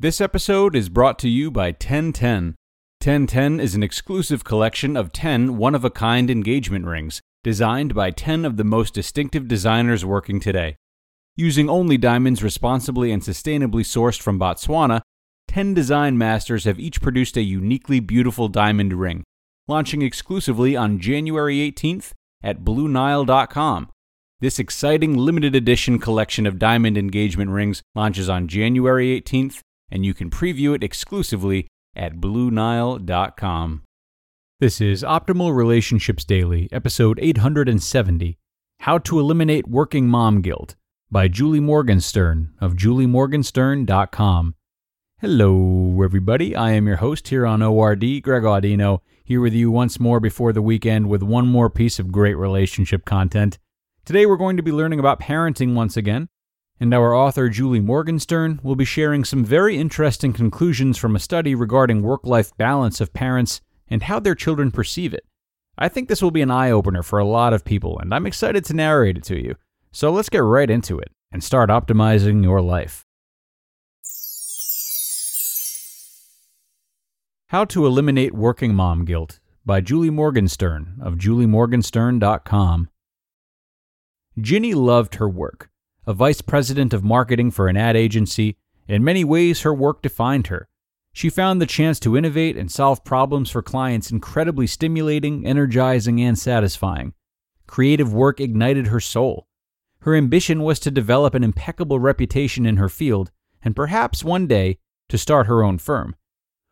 This episode is brought to you by 1010. 1010 is an exclusive collection of 10 one of a kind engagement rings designed by 10 of the most distinctive designers working today. Using only diamonds responsibly and sustainably sourced from Botswana, 10 design masters have each produced a uniquely beautiful diamond ring, launching exclusively on January 18th at BlueNile.com. This exciting limited edition collection of diamond engagement rings launches on January 18th, and you can preview it exclusively at BlueNile.com. This is Optimal Relationships Daily, episode 870 How to Eliminate Working Mom Guilt by Julie Morgenstern of juliemorgenstern.com. Hello, everybody. I am your host here on ORD, Greg Audino, here with you once more before the weekend with one more piece of great relationship content. Today we're going to be learning about parenting once again, and our author Julie Morgenstern will be sharing some very interesting conclusions from a study regarding work life balance of parents and how their children perceive it. I think this will be an eye opener for a lot of people, and I'm excited to narrate it to you. So let's get right into it and start optimizing your life. How to Eliminate Working Mom Guilt by Julie Morgenstern of juliemorgenstern.com. Ginny loved her work. A vice president of marketing for an ad agency, in many ways her work defined her. She found the chance to innovate and solve problems for clients incredibly stimulating, energizing, and satisfying. Creative work ignited her soul. Her ambition was to develop an impeccable reputation in her field and perhaps one day to start her own firm.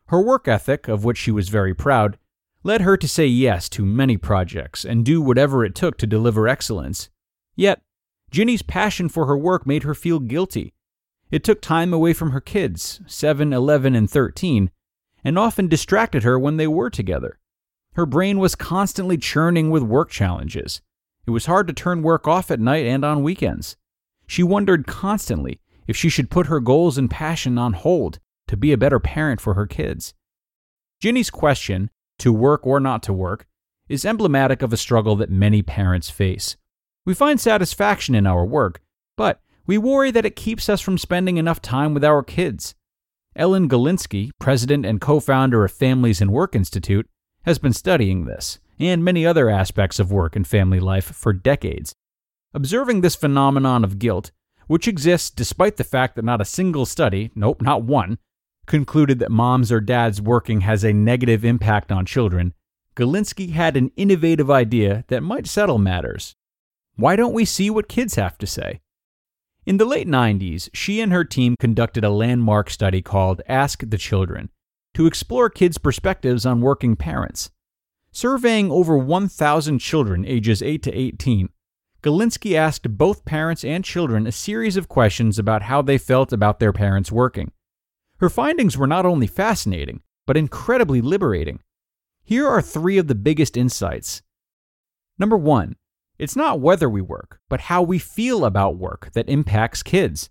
Her work ethic, of which she was very proud, led her to say yes to many projects and do whatever it took to deliver excellence. Yet, Ginny's passion for her work made her feel guilty. It took time away from her kids, 7, 11, and 13, and often distracted her when they were together. Her brain was constantly churning with work challenges. It was hard to turn work off at night and on weekends. She wondered constantly if she should put her goals and passion on hold to be a better parent for her kids. Ginny's question, to work or not to work, is emblematic of a struggle that many parents face. We find satisfaction in our work, but we worry that it keeps us from spending enough time with our kids. Ellen Galinsky, president and co founder of Families and Work Institute, has been studying this and many other aspects of work and family life for decades. Observing this phenomenon of guilt, which exists despite the fact that not a single study, nope, not one, concluded that moms or dads working has a negative impact on children, Galinsky had an innovative idea that might settle matters why don't we see what kids have to say? In the late 90s, she and her team conducted a landmark study called Ask the Children to explore kids' perspectives on working parents. Surveying over 1,000 children ages 8 to 18, Galinsky asked both parents and children a series of questions about how they felt about their parents working. Her findings were not only fascinating, but incredibly liberating. Here are three of the biggest insights. Number one, it's not whether we work, but how we feel about work that impacts kids.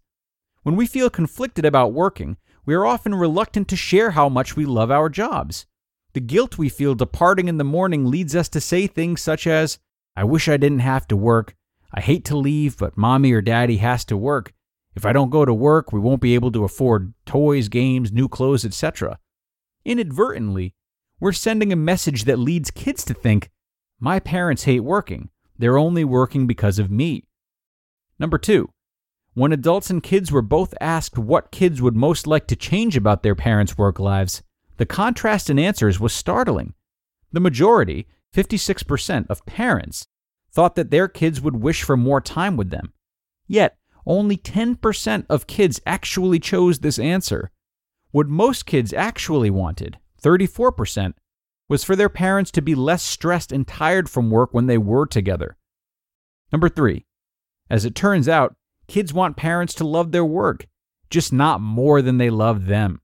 When we feel conflicted about working, we are often reluctant to share how much we love our jobs. The guilt we feel departing in the morning leads us to say things such as, I wish I didn't have to work. I hate to leave, but mommy or daddy has to work. If I don't go to work, we won't be able to afford toys, games, new clothes, etc. Inadvertently, we're sending a message that leads kids to think, my parents hate working. They're only working because of me. Number two, when adults and kids were both asked what kids would most like to change about their parents' work lives, the contrast in answers was startling. The majority, 56% of parents, thought that their kids would wish for more time with them. Yet, only 10% of kids actually chose this answer. What most kids actually wanted, 34%, was for their parents to be less stressed and tired from work when they were together. Number three, as it turns out, kids want parents to love their work, just not more than they love them.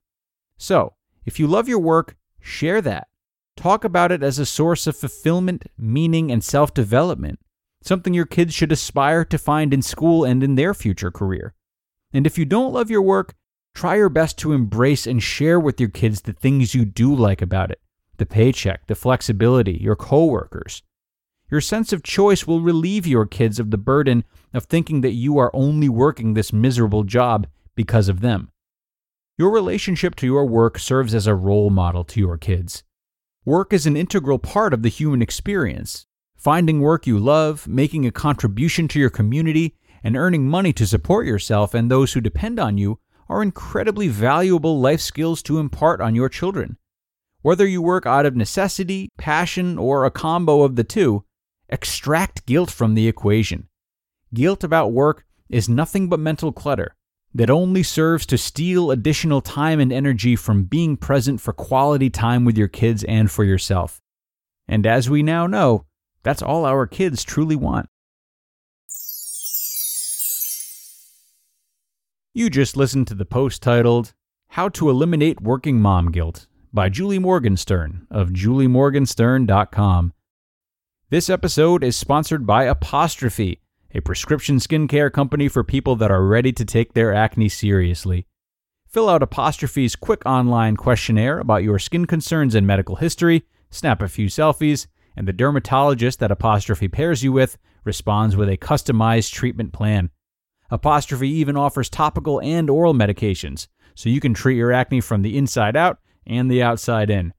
So, if you love your work, share that. Talk about it as a source of fulfillment, meaning, and self development, something your kids should aspire to find in school and in their future career. And if you don't love your work, try your best to embrace and share with your kids the things you do like about it the paycheck, the flexibility, your coworkers. Your sense of choice will relieve your kids of the burden of thinking that you are only working this miserable job because of them. Your relationship to your work serves as a role model to your kids. Work is an integral part of the human experience. Finding work you love, making a contribution to your community, and earning money to support yourself and those who depend on you are incredibly valuable life skills to impart on your children. Whether you work out of necessity, passion, or a combo of the two, extract guilt from the equation. Guilt about work is nothing but mental clutter that only serves to steal additional time and energy from being present for quality time with your kids and for yourself. And as we now know, that's all our kids truly want. You just listened to the post titled, How to Eliminate Working Mom Guilt by Julie Morgenstern of juliemorgenstern.com. This episode is sponsored by Apostrophe, a prescription skincare company for people that are ready to take their acne seriously. Fill out Apostrophe's quick online questionnaire about your skin concerns and medical history, snap a few selfies, and the dermatologist that Apostrophe pairs you with responds with a customized treatment plan. Apostrophe even offers topical and oral medications, so you can treat your acne from the inside out and the outside in.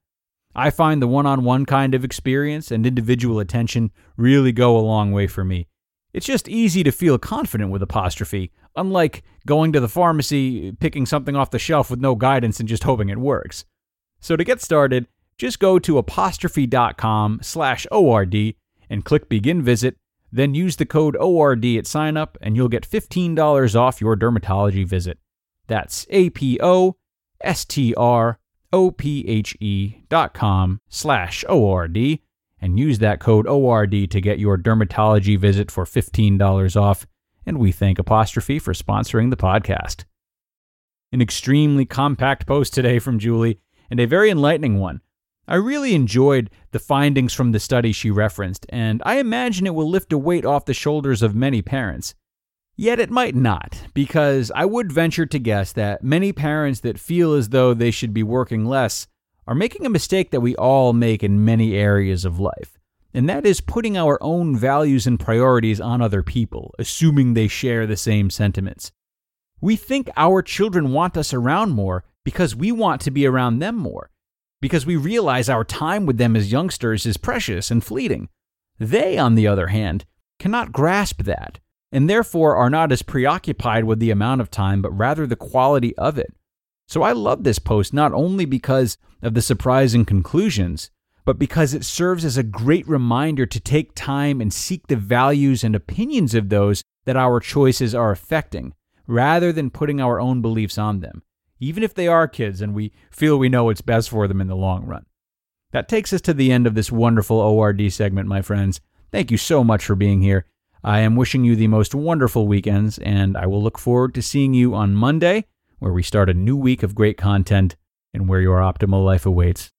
I find the one on one kind of experience and individual attention really go a long way for me. It's just easy to feel confident with Apostrophe, unlike going to the pharmacy, picking something off the shelf with no guidance and just hoping it works. So to get started, just go to apostrophe.com slash ORD and click begin visit then use the code ORD at signup and you'll get $15 off your dermatology visit. That's A P O S T R O P H E dot com slash ORD and use that code ORD to get your dermatology visit for $15 off. And we thank Apostrophe for sponsoring the podcast. An extremely compact post today from Julie and a very enlightening one. I really enjoyed the findings from the study she referenced, and I imagine it will lift a weight off the shoulders of many parents. Yet it might not, because I would venture to guess that many parents that feel as though they should be working less are making a mistake that we all make in many areas of life, and that is putting our own values and priorities on other people, assuming they share the same sentiments. We think our children want us around more because we want to be around them more because we realize our time with them as youngsters is precious and fleeting. They, on the other hand, cannot grasp that, and therefore are not as preoccupied with the amount of time, but rather the quality of it. So I love this post not only because of the surprising conclusions, but because it serves as a great reminder to take time and seek the values and opinions of those that our choices are affecting, rather than putting our own beliefs on them even if they are kids and we feel we know what's best for them in the long run. That takes us to the end of this wonderful ORD segment, my friends. Thank you so much for being here. I am wishing you the most wonderful weekends, and I will look forward to seeing you on Monday, where we start a new week of great content and where your optimal life awaits.